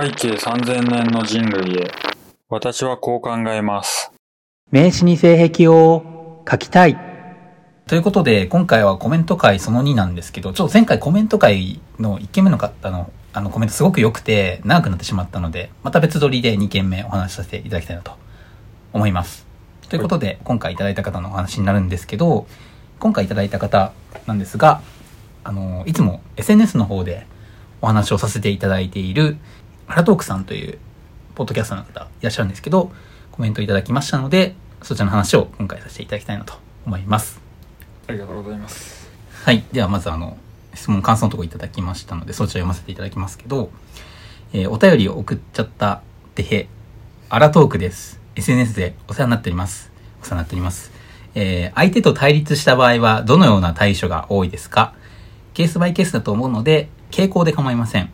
背景3000年の人類へ。私はこう考えます。名刺に性癖を書きたい。ということで、今回はコメント会その2なんですけど、ちょっと前回コメント会の1件目の方のあのコメントすごく良くて長くなってしまったので、また別撮りで2件目お話しさせていただきたいなと思います。ということで、今回いただいた方のお話になるんですけど、今回いただいた方なんですが、あの、いつも SNS の方でお話をさせていただいている、アラトークさんというポッドキャストの方いらっしゃるんですけど、コメントいただきましたので、そちらの話を今回させていただきたいなと思います。ありがとうございます。はい。では、まずあの、質問、感想のところいただきましたので、そちら読ませていただきますけど、えーお便りを送っちゃった、てへ、アラトークです。SNS でお世話になっております。お世話になっております。えー相手と対立した場合は、どのような対処が多いですか？ケースバイケースだと思うので、傾向で構いません。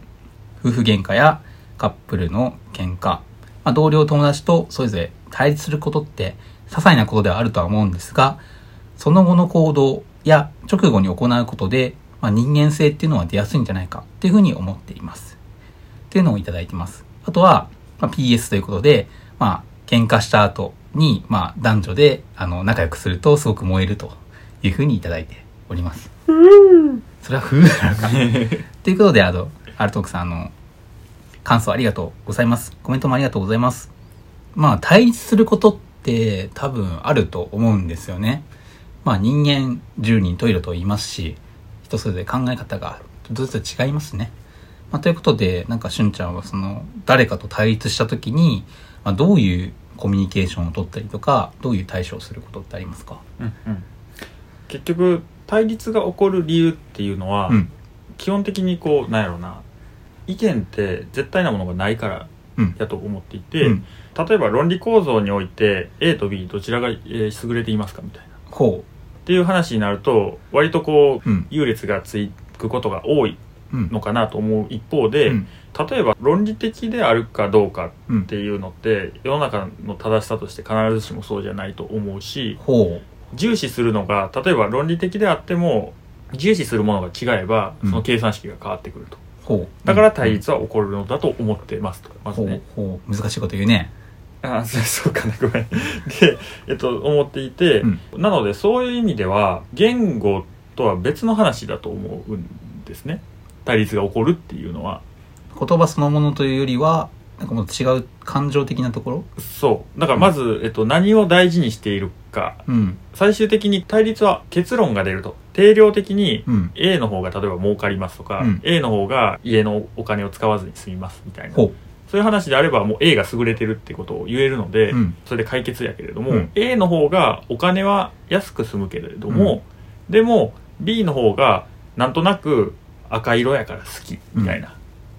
夫婦喧嘩やカップルの喧嘩、まあ、同僚友達とそれぞれ対立することって、些細なことではあるとは思うんですが、その後の行動や直後に行うことで、まあ、人間性っていうのは出やすいんじゃないかっていうふうに思っています。っていうのをいただいてます。あとは、まあ、PS ということで、まあ、喧嘩した後に、まあ、男女で、あの、仲良くするとすごく燃えるというふうにいただいております。それはふーなのか。ということで、あの、アルトークさん、あの、感想ありがとうございます。コメントもありがとうございます。まあ、対立することって多分あると思うんですよね。まあ、人間10人十色と言いますし、人それぞれ考え方がちょっとずつ違いますね。まあ、ということで、なんか、しゅんちゃんはその、誰かと対立した時に、まあ、どういうコミュニケーションを取ったりとか、どういう対処をすることってありますか？うんうん。結局、対立が起こる理由っていうのは、うん。基本的にこう、なんやろな、意見って絶対なものがないからうん。やと思っていて、うん例えば論理構造において A と B どちらが、えー優れていますかみたいな。ほっていう話になると、割とこう、う。うん。優劣がつくことが多いうん。のかなと思う一方で、うん例えば論理的であるかどうかうんっていうのって世の中の正しさとして必ずしもそうじゃないと思うしほ重視するのが例えば論理的であっても重視するものが違えばうんその計算式が変わってくると。だから対立は起こるのだと思ってますと。まずほうね。ほう。難しいこと言うね。あそう そうかな。ごめん。で、えっと、思っていて、うん。なのでそういう意味では言語とは別の話だと思うんですね。対立が起こるっていうのは。言葉そのものというよりは、なんかもう違う感情的なところ？そう。だからまず、えっと、何を大事にしているか。うん。最終的に対立は結論が出ると定量的にうん。A の方が例えば儲かりますとか、うん A の方が家のお金を使わずに済みますみたいなほそういう話であればもう A が優れてるってことを言えるので、う。うん。それで解決やけれども、うん A の方がお金は安く済むけれども、でも B の方がなんとなく赤色やから好きみたいな、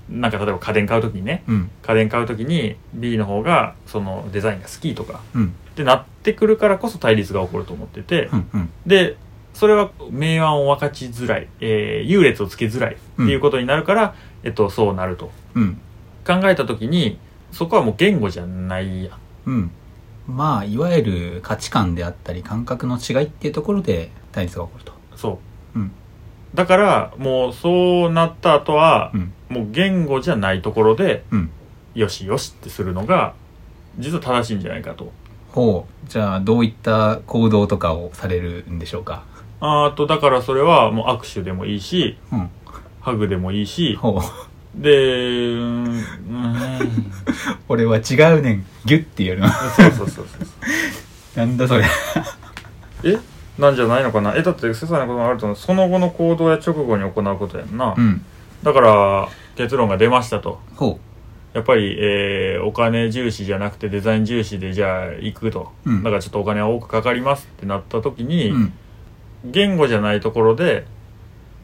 なんか例えば家電買う時にねうん。家電買う時に B の方がそのデザインが好きとかうん。ってなってくるからこそ対立が起こると思ってて、うん。うん。でそれは明暗を分かちづらい、えー優劣をつけづらいっていうことになるから、えっと、そうなるとうん。考えた時にそこはもう言語じゃないやんうん。まあ、いわゆる価値観であったり感覚の違いっていうところで対立が起こると。そう、うんだからもうそうなった後はう、ん。もう言語じゃないところでうん。よしよしってするのが実は正しいんじゃないかとほう。じゃあ、どういった行動とかをされるんでしょうか？あとだからそれはもう握手でもいいしうん。ハグでもいいしほう。でうーんうん俺は違うねん。ギュッて言うの。そうそうそうそうなんだそれ。え？なんじゃないのかな？えだって些細なことがあるとその後の行動や直後に行うことやんな、うん。だから結論が出ましたとほやっぱり、えーお金重視じゃなくてデザイン重視でじゃあ行くと、うんだからちょっとお金は多くかかりますってなった時う。に、うん。言語じゃないところで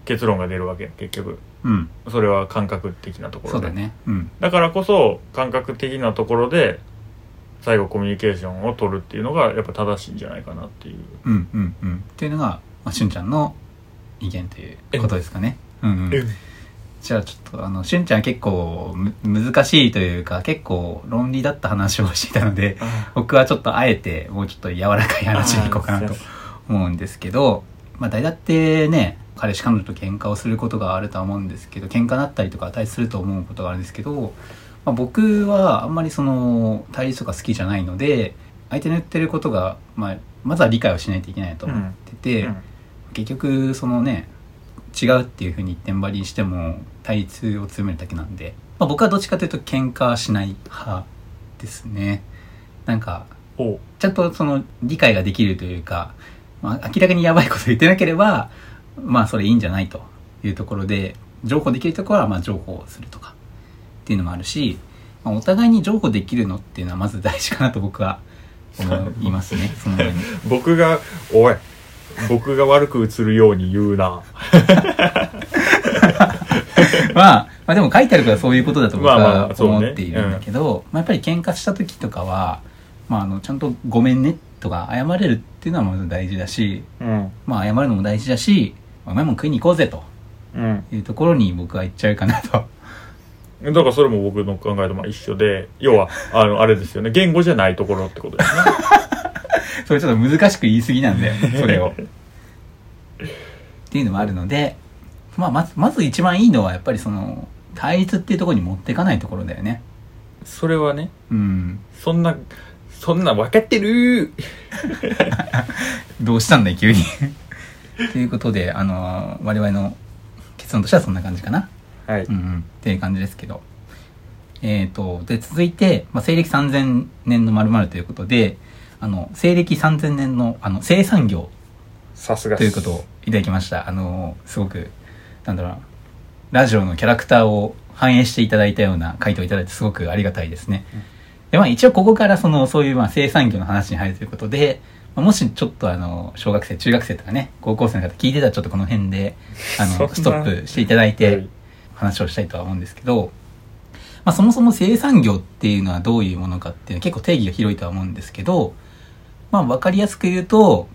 結論が出るわけや結局うん。それは感覚的なところでそうだね。うん。だからこそ感覚的なところで最後コミュニケーションを取るっていうのがやっぱ正しいんじゃないかなっていううん。うん。うん。っていうのが、まあ、しゅんちゃんの意見ということですかね。うんうん。じゃあちょっとあの、しゅんちゃん結構む難しいというか、結構論理だった話をしていたので、僕はちょっとあえてもうちょっと柔らかい話に行こうかなと思うんですけど、まあ誰だってね、彼氏彼女と喧嘩をすることがあるとは思うんですけど、喧嘩だったりとか対すると思うことがあるんですけど、まあ、僕はあんまりその対立とか好きじゃないので相手の言ってることが、まあ、まずは理解をしないといけないと思ってて、うん。結局そのね違うっていうふうに一点張りにしても対立を強めるだけなんで、まあ、僕はどっちかというと喧嘩しない派ですね。なんかちゃんとその理解ができるというか、まあ、明らかにやばいこと言ってなければまあそれいいんじゃないと。いうところで情報できるところはまあ情報するとか。っていうのもあるし、まあ、お互いに情報できるのっていうのはまず大事かなと僕は思いますね。その上に。僕がおい僕が悪く映るように言うな。まあ、まあでも書いてあるからそういうことだと僕まあまは思っているんだけど、まあやっぱり喧嘩した時とかは、まああの、ちゃんとごめんねとか謝れるっていうのはまず大事だし、うんまあ謝るのも大事だし、お前も食いに行こうぜとうんいうところに僕は行っちゃうかなと。だからそれも僕の考えとまあ一緒で要はあのあれですよね言語じゃないところってことですね それちょっと難しく言い過ぎなんだよ、それを。っていうのもあるので、まあまず、まず一番いいのはやっぱりその、対立っていうところに持っていかないところだよね。それはねうん。そんなそんな分かってる。どうしたんだい急に。ということであの我々の結論としてはそんな感じかな。はい。うんうん。っていう感じですけど。えっ、とで続いて、まあ、西暦3000年の〇〇ということであの西暦3000年のあの生産業さすがということをいただきました。あのすごくなんだろうな。ラジオのキャラクターを反映していただいたような回答をいただいてすごくありがたいですね、でまあ一応ここからそのそういうまあ生産業の話に入るということで、まあ、もしちょっとあの小学生中学生とかね高校生の方聞いてたらちょっとこの辺であの ストップしていただいはてい。話をしたいとは思うんですけど、まあ、そもそも生産業っていうのはどういうものかっていうのは結構定義が広いとは思うんですけどまあ分かりやすく言うと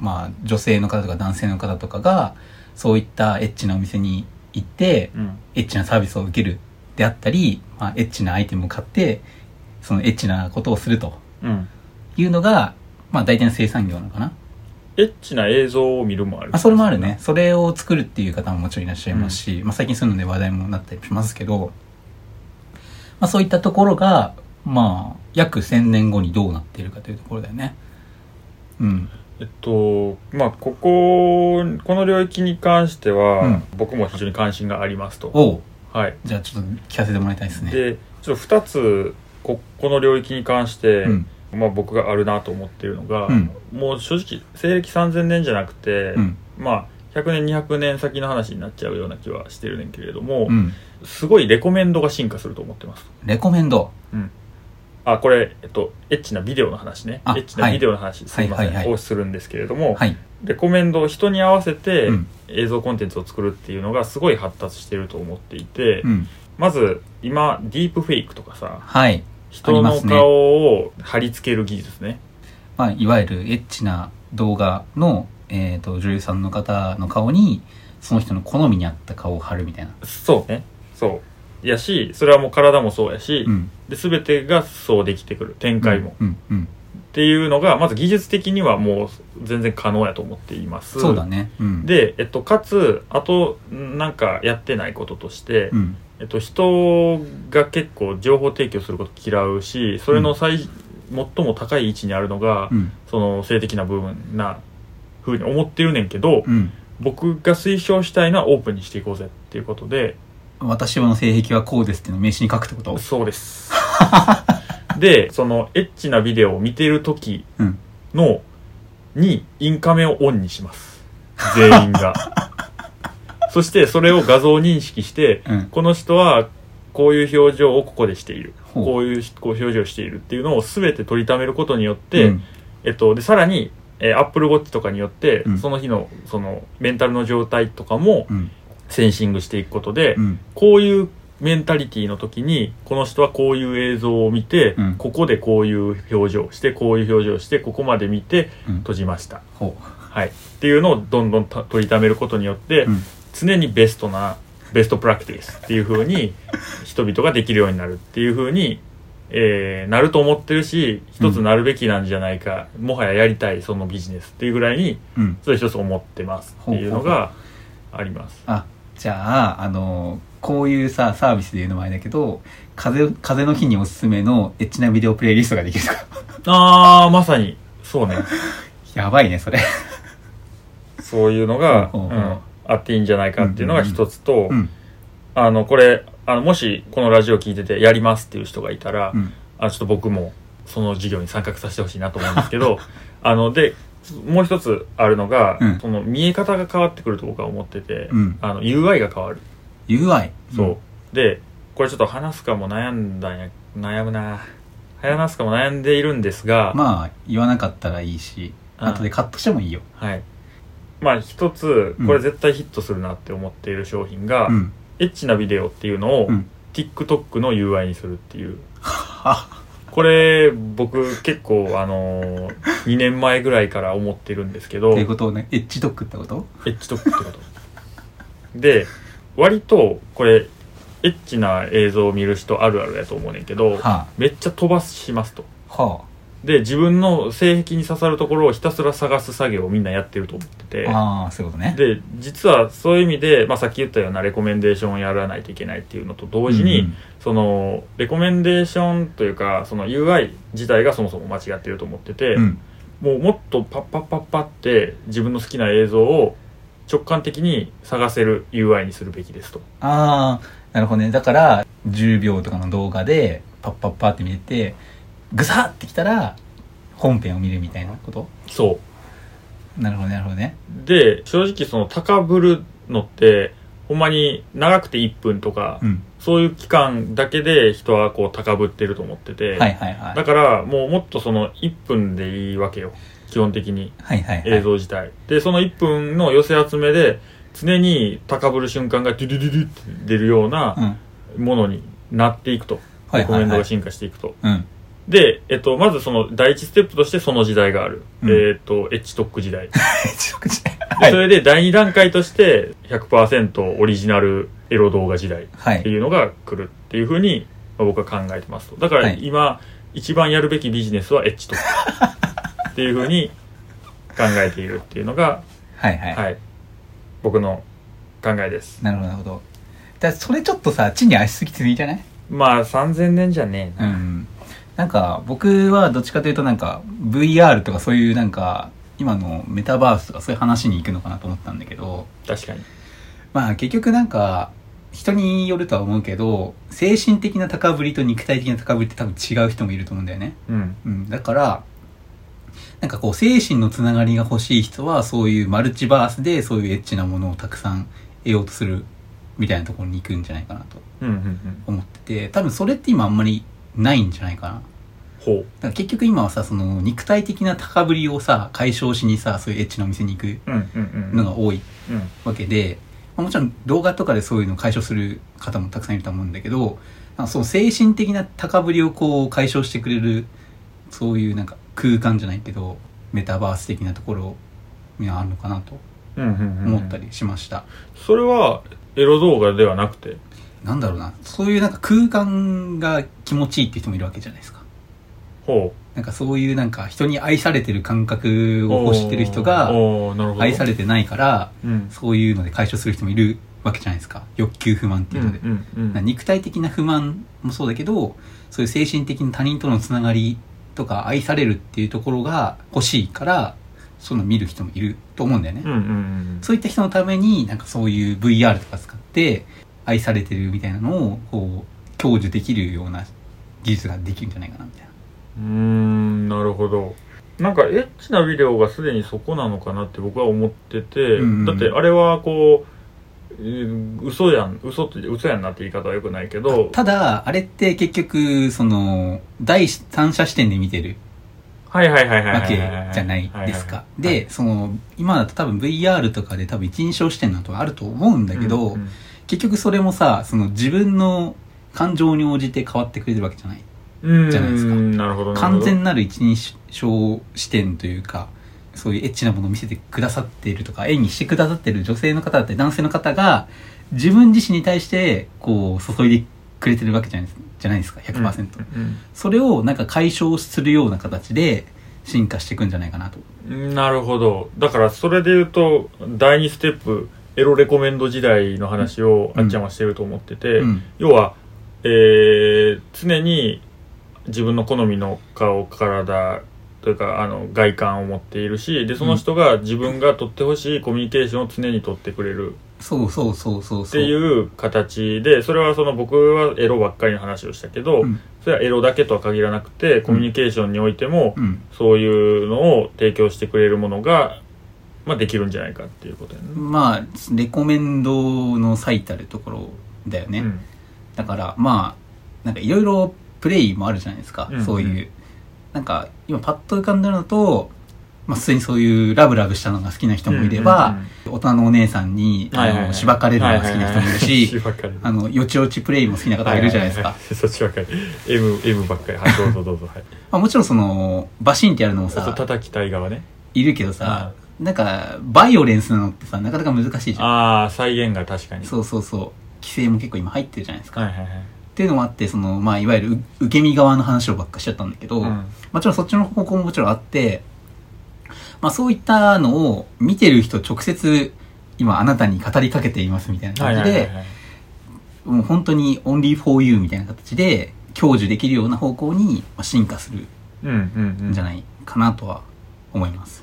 まあ女性の方とか男性の方とかがそういったエッチなお店に行ってうん。エッチなサービスを受けるであったり、まあ、エッチなアイテムを買ってそのエッチなことをするとうん。いうのがまあ大体の生産業なのかな、エッチな映像を見るもある。まあ、それもあるね。それを作るっていう方ももちろんいらっしゃいますし、まあ、最近そういうので話題もなったりしますけど、まあ、そういったところがまあ約1000年後にどうなっているかというところだよね。うん。えっとまあこここの領域に関しては、うん。僕も非常に関心がありますと。おう。はい。じゃあちょっと聞かせてもらいたいですね。でちょっと2つここの領域に関して、うん。まあ、僕があるなと思っているのが、うん。もう正直西暦3000年じゃなくて、うん。まあ100年200年先の話になっちゃうような気はしてるねんけれども、うん。すごいレコメンドが進化すると思ってます。レコメンド。あこれ、えっと、エッチなビデオの話ね。エあッチなビデオの話、すいません、はいはいはい。をするんですけれども、はい。レコメンドを人に合わせてうん。映像コンテンツを作るっていうのがすごい発達してると思っていて、うん。まず今ディープフェイクとかさはい人の顔を貼り付ける技術ね。まあ、いわゆるエッチな動画の、えー、と女優さんの方の顔にその人の好みに合った顔を貼るみたいな、そうね。そう。やしそれはもう体もそうやし、うん、で全てがそうできてくる。展開も、うんうんっていうのがまず技術的にはもう全然可能やと思っています。そうだねうんで、えっと、かつあとなんかやってないこととして、うんえっと、人が結構情報提供すること嫌うしそれの最、最も高い位置にあるのが、うん。その性的な部分なふうに思ってるねんけど、うん。僕が推奨したいのはオープンにしていこうぜっていうことで。私の性癖はこうですっていうのを名刺に書くってこと？そうです。でそのエッチなビデオを見てる時うん。のにインカメをオンにします。全員が そしてそれを画像認識してうん。この人はこういう表情をここでしている。こういうこう表情をしているっていうのを全て取りためることによって、うん。えっと、でさらに、えー、Apple Watch とかによって、うん。その日のそのメンタルの状態とかもうん。センシングしていくことで、うん。こういうメンタリティの時にこの人はこういう映像を見て、うん。ここでこういう表情をしてこういう表情をしてここまで見てうん。閉じました、ほはい、っていうのをどんどんた取りためることによって、ううん常にベストなベストプラクティスっていう風に人々ができるようになるっていう風に、えーなると思ってるし一つなるべきなんじゃないか、もはややりたいそのビジネスっていうぐらいにうん。それ一つ思ってますっていうのがあります。あじゃああのこういうさサービスで言うのもあれだけど風風の日におすすめのエッチなビデオプレイリストができるとか。ああまさにそうね。やばいねそれ。そういうのが、ほうほうほう。うんあっていいんじゃないかっていうのが一つと、うんあのこれあのもしこのラジオ聞いててやりますっていう人がいたら、うん。あちょっと僕もその授業に参画させてほしいなと思うんですけど あのでもう一つあるのが、うん。その見え方が変わってくると僕は思ってて、うん。あの UI が変わる、UI そう。でこれちょっと話すかも悩んだんや悩むな。話すかも悩んでいるんですが、まあ言わなかったらいいしうん後でカットしてもいいよ。はいまあ一つうん。これ絶対ヒットするなって思っている商品が、うん。エッチなビデオっていうのを、うん。TikTok の UI にするっていう。はこれ僕結構あのー、2年前ぐらいから思ってるんですけどっていうことをねエッジドックってこと？エッチトックってこと。で割とこれエッチな映像を見る人あるあるやと思うねんけど、はめっちゃ飛ばしますと。あ。はで自分の性癖に刺さるところをひたすら探す作業をみんなやってると思ってて。あああそういうことね。で実はそういう意味で、まあ、さっき言ったようなレコメンデーションをやらないといけないっていうのと同時に、うんうん。そのレコメンデーションというかその UI 自体がそもそも間違ってると思ってて、うん。もうもっとパッパッパッパって自分の好きな映像を直感的に探せる UI にするべきですと。ああなるほどね。だから10秒とかの動画でパッパッパって見れてグサってきたら本編を見るみたいなこと？そなるほどねなるほどね。うで正直その高ぶるのってほんまに長くて1分とか、うん。そういう期間だけで人はこう高ぶってると思ってて、はいはいはい。だからもうもっとその1分でいいわけよ。基本的に。はいはいはい。映像自体、でその1分の寄せ集めで常に高ぶる瞬間がドゥドゥドゥドゥって出るようなうん。ものになっていくと、はいはいはい。コメントが進化していくと。うんで、えっと、まずその第一ステップとしてその時代がある、うん。えっとエッジ トック時代。で食事それで第2段階として100%オリジナルエロ動画時代はい。っていうのが来るっていうふうにまあ僕は考えてますと。だからはい。今、一番やるべきビジネスはエッジトックっていうふうに考えているっていうのが、はいはい、はい、僕の考えです。なるほどなるほど。だからそれちょっとさ地に足しすぎていいじゃない？まあ3000年じゃねえな、うんなんか僕はどっちかというとなんか VR とかそういうなんか今のメタバースとかそういう話に行くのかなと思ったんだけど確かに。まあ結局なんか人によるとは思うけど精神的な高ぶりと肉体的な高ぶりって多分違う人もいると思うんだよね、うん。うん、だからなんかこう精神のつながりが欲しい人はそういうマルチバースでそういうエッチなものをたくさん得ようとするみたいなところに行くんじゃないかなとうんうんうん。思ってて多分それって今あんまりないんじゃないかな。ほう。だから結局今はさその肉体的な高ぶりをさ解消しにさそういうエッチなお店に行くうんうんうんのが多いうん。わけで、まあもちろん動画とかでそういうのを解消する方もたくさんいると思うんだけどなんかその精神的な高ぶりをこう解消してくれるそういうなんか空間じゃないけどメタバース的なところにはあるのかなとうんうんうんうん。思ったりしました、それはエロ動画ではなくて？なんだろうな。そういうなんか空間が気持ちいいって人もいるわけじゃないですか。ほなんかそういうなんか人に愛されてる感覚うを欲してる人が愛されてないからうん。そういうので解消する人もいるわけじゃないですか。欲求不満っていうので、うんうんうん。肉体的な不満もそうだけどそういう精神的な他人とのつながりとか愛されるっていうところが欲しいからそういうの見る人もいると思うんだよね、うんうんうん。そういった人のためになんかそういう VR とか使って愛されてるみたいなのをこう享受できるような技術ができるんじゃないかなみたいな。うーんなるほど。なんかエッチなビデオがすでにそこなのかなって僕は思ってて、うんうん。だってあれはこう、えー嘘やん嘘って嘘やんなって言い方はよくないけどただあれって結局その第三者視点で見てるはいはいはいはいはいわけじゃないですか。で、その、今だと多分 VR とかで多分一人称視点などがあると思うんだけど、うんうん結局それもさ、その自分の感情に応じて変わってくれてるわけじゃない。うんじゃないですかなるほど完ど全なる一人称視点というか、そういうエッチなものを見せてくださっているとか、演技してくださっている女性の方だったり男性の方が、自分自身に対して、こう、注いでくれてるわけじゃないですじゃないですか、100%。うんそれをなんか解消するような形で進化していくんじゃないかなと。うんなるほどだからそれで言うと第2ステップエロレコメンド時代の話をうん。あっちゃんはしてると思ってて、うん。要は、えー常に自分の好みの顔体というかあの外観を持っているしでその人が自分が取ってほしいコミュニケーションを常に取ってくれる。そうそうそうそうっていう形でそれはその僕はエロばっかりの話をしたけど、うん。それはエロだけとは限らなくてコミュニケーションにおいても、うん。そういうのを提供してくれるものが、まあ、できるんじゃないかっていうことやね。まあレコメンドの最たるところだよね、うん。だからまあなんかいろいろプレイもあるじゃないですか、うんそういう。なんか今パッと浮かんだのだとまあ普通にそういうラブラブしたのが好きな人もいれば、大人のお姉さんに、あのしばかれるのが好きな人もいるし、あのよちよちプレイも好きな方もいるじゃないですか、はははそっちばっかり。M, M ばっかり。はいどうぞどうぞ。はい。まあ、もちろんそのバシンってやるのもさ叩きたい側ね。いるけどさ、なんかバイオレンスなのってさなかなか難しいじゃん。ああ再現が確かに。そうそうそう。規制も結構今入ってるじゃないですか、はいはいはい。っていうのもあってその、まあ、いわゆるう受け身側の話をばっかしちゃったんだけど、うん。もちろんそっちの方向ももちろんあって、まあ、そういったのを見てる人直接今あなたに語りかけていますみたいなはい感じで、はいはいはいもう本当にオンリーフォーユーみたいな形で享受できるような方向にまあ進化するうんうんうんんじゃないかなとは思います。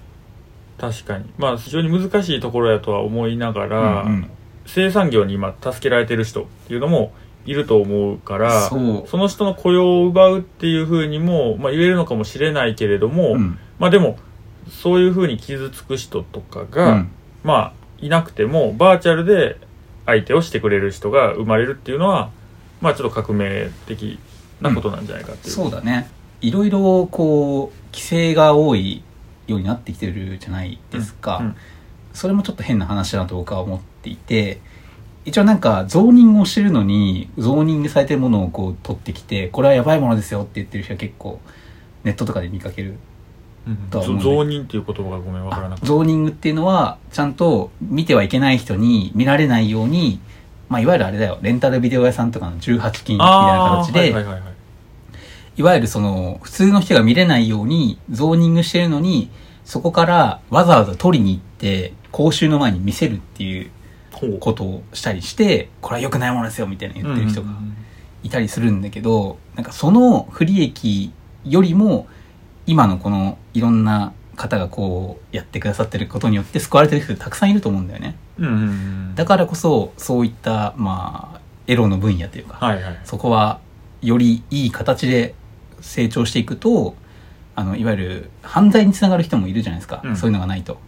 確かに。まあ非常に難しいところやとは思いながら、うんうん。生産業に今助けられてる人っていうのもいると思うからそう。の人の雇用を奪うっていうふうにも、まあ、言えるのかもしれないけれども、うん。まあでもそういうふうに傷つく人とかが、うん。まあいなくてもバーチャルで相手をしてくれる人が生まれるっていうのはまあちょっと革命的なことなんじゃないかっていう、そうだね。いろいろこう規制が多いようになってきてるじゃないですか、うんそれもちょっと変な話だなと僕は思っていて一応なんかゾーニングをしてるのにゾーニングされてるものをこう取ってきてこれはやばいものですよって言ってる人は結構ネットとかで見かける。うんとは思う。んだゾゾーニンっていう言葉がごめんわからなくてゾーニングっていうのはちゃんと見てはいけない人に見られないようにまあいわゆるあれだよ。レンタルビデオ屋さんとかの18禁みたいな形で、はいわゆるその、普通の人が見れないように、ゾーニングしてるのに、そこからわざわざ取りに行って、講習の前に見せるっていうことをしたりして、これは良くないものですよ、みたいな言ってる人がいたりするんだけど、なんかその不利益よりも、今のこのいろんな方がこうやってくださってることによって救われてる人たくさんいると思うんだよね。だからこそ、そういった、まあ、エロの分野というか、はいはい。そこはよりいい形で成長していくとあのいわゆる犯罪につながる人もいるじゃないですか、うん。そういうのがないと。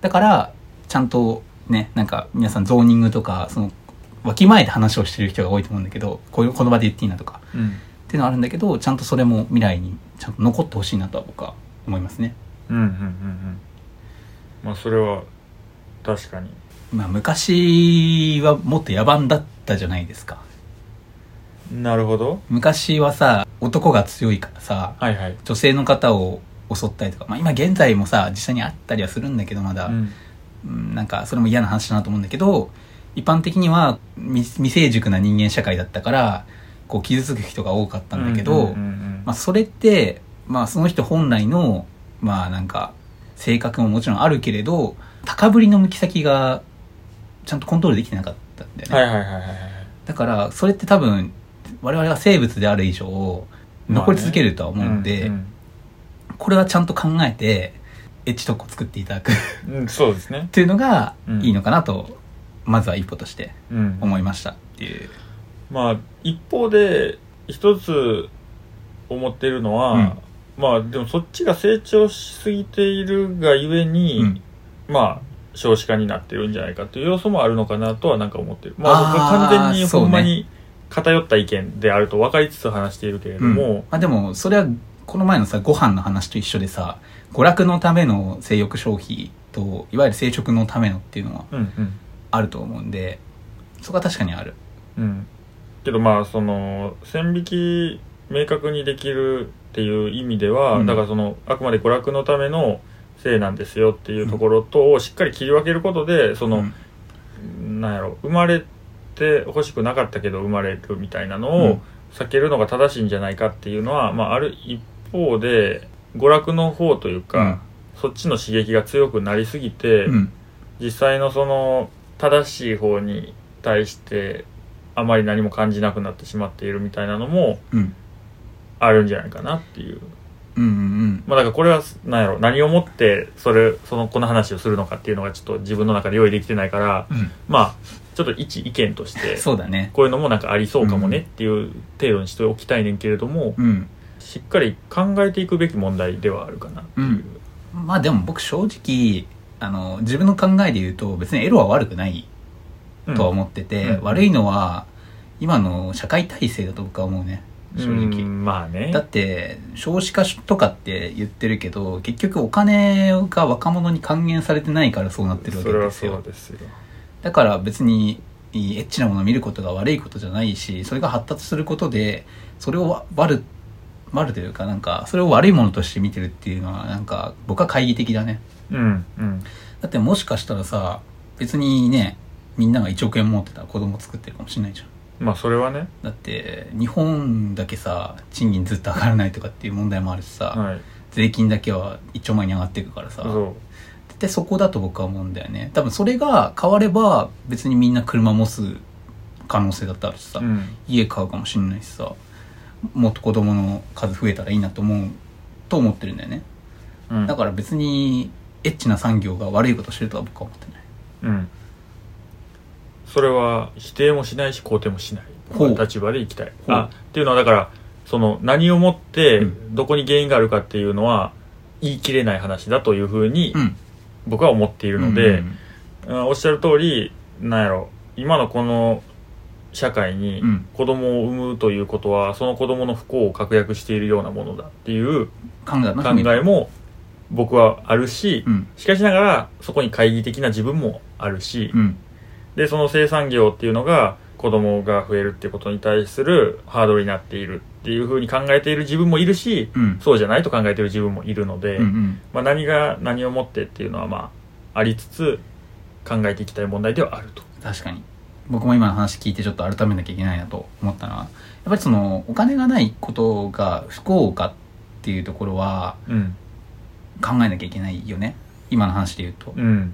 だからちゃんとねなんか皆さんゾーニングとかそのわきまえて話をしてる人が多いと思うんだけどこういうこの場で言っていいなとか。うん。っていうのはあるんだけどちゃんとそれも未来にちゃんと残ってほしいなとは僕は思いますね。うんうんうんうん。まあそれは確かに。まあ昔はもっと野蛮だったじゃないですか。なるほど。昔はさ男が強いからさはいはい。女性の方を襲ったりとか、まあ、今現在もさ実際にあったりはするんだけどまだ、うん。うんなんかそれも嫌な話だなと思うんだけど一般的には未未成熟な人間社会だったからこう傷つく人が多かったんだけど、まあ、それって、まあ、その人本来のまあなんか性格ももちろんあるけれど高ぶりの向き先がちゃんとコントロールできてなかったんだよね、だからそれって多分我々は生物である以上残り続けるとは思うんで、うんこれはちゃんと考えてエッジ特攻作っていただく。そうですね。ていうのがうん。いいのかなと、まずは一歩としてうん。思いましたっていう、まあ一方で一つ思ってるのは、うん。まあでもそっちが成長しすぎているがゆえに、うん。まあ少子化になってるんじゃないかという要素もあるのかなとはなんか思ってる。まあ僕完全にほんまに偏った意見であると分かりつつ話しているけれども、まあ、でもそれはこの前のさご飯の話と一緒でさ娯楽のための性欲消費といわゆる生殖のためのっていうのはうんうん。あると思うんでそこは確かにある。うん。けどまあその線引き明確にできるっていう意味では、うん。だからそのあくまで娯楽のための性なんですよっていうところとをしっかり切り分けることでその、なんやろ生まれて欲しくなかったけど生まれるみたいなのをうん。避けるのが正しいんじゃないかっていうのは、まあ、ある一方で娯楽の方というか、うん。そっちの刺激が強くなりすぎて、うん。実際のその正しい方に対してあまり何も感じなくなってしまっているみたいなのもうん。あるんじゃないかなっていう。うんうんまあだからこれは何やろ何をもってそれそのこの話をするのかっていうのがちょっと自分の中で用意できてないからうん。まあちょっと一意見としてそうだね。こういうのもなんかありそうかもねっていう程度にしておきたいねんけれども、うん。しっかり考えていくべき問題ではあるかなっていう、うんまあでも僕正直あの自分の考えで言うと別にエロは悪くないうん。とは思ってて、うん。悪いのは今の社会体制だと僕は思うね。正直、うんまあね。だって少子化とかって言ってるけど結局お金が若者に還元されてないからそうなってるわそれはけですよ。そうですよだから別にエッチなものを見ることが悪いことじゃないしそれが発達することでそれを悪悪というかなんかそれを悪いものとして見てるっていうのはなんか僕は懐疑的だね。うんうん。だってもしかしたらさ別にねみんなが1億円持ってたら子供作ってるかもしれないじゃん。まあそれはね。だって日本だけさ賃金ずっと上がらないとかっていう問題もあるしさ、はい。税金だけは一丁前に上がっていくからさそでそこだと僕は思うんだよね。多分それが変われば別にみんな車持つ可能性だってあるしさ、ううん。家買うかもしんないしさ。もっと子供の数増えたらいいなと思うと思ってるんだよね。うん。だから別にエッチな産業が悪いことしてるとは僕は思ってない。うん。それは否定もしないし肯定もしない。立場でいきたい。あっていうのはだからその何をもってうん。どこに原因があるかっていうのは言い切れない話だというふうにうん僕は思っているのうで、んうん。おっしゃる通りなんやろ今のこの社会にうん。子供を産むということはその子供の不幸を確約しているようなものだっていう考えも僕はあるしうん。しかしながらそこに懐疑的な自分もあるしうん。でその生産業っていうのが子供が増えるっていうことに対するハードルになっているっていうふうに考えている自分もいるしうん。そうじゃないと考えている自分もいるので、うんうん。まあ、何が何をもってっていうのはまあありつつ考えていきたい問題ではあると。確かに。僕も今の話聞いてちょっと改めなきゃいけないなと思ったのはやっぱりそのお金がないことが不幸かっていうところはうん。考えなきゃいけないよね。今の話で言うと。うん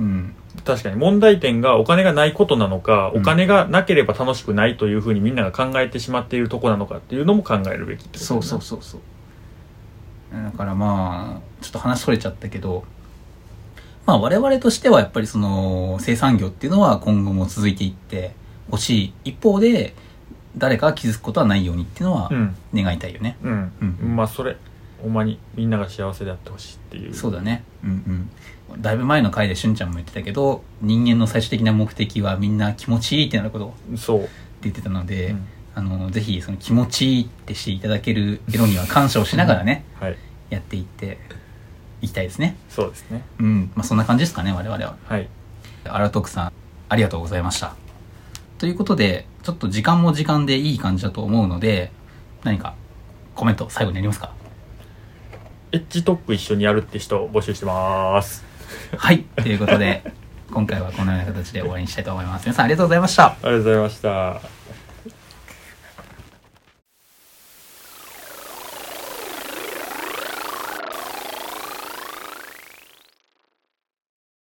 うん。確かに問題点がお金がないことなのか、うん。お金がなければ楽しくないというふうにみんなが考えてしまっているところなのかっていうのも考えるべきってことだそうなそうそうそう。だからまあちょっと話それちゃったけどまあ我々としてはやっぱりその生産業っていうのは今後も続いていってほしい一方で誰かが気づくことはないようにっていうのはうん。願いたいよね、うん、うん。まあそれほんまにみんなが幸せであってほしいっていう。そうだね。うんうんだいぶ前の回でしゅんちゃんも言ってたけど人間の最終的な目的はみんな気持ちいいってなることをそう、言ってたので、うん。あのぜひその気持ちいいってしていただける色には感謝をしながらね、はい。やっていっていきたいですね。そうですね。うん。まあそんな感じですかね我々は。はい。アラトークさんありがとうございました。ということでちょっと時間も時間でいい感じだと思うので何かコメント最後にありますか？エッジトップ一緒にやるって人を募集してますはい。ということで今回はこのような形で終わりにしたいと思います。皆さんありがとうございました。ありがとうございました。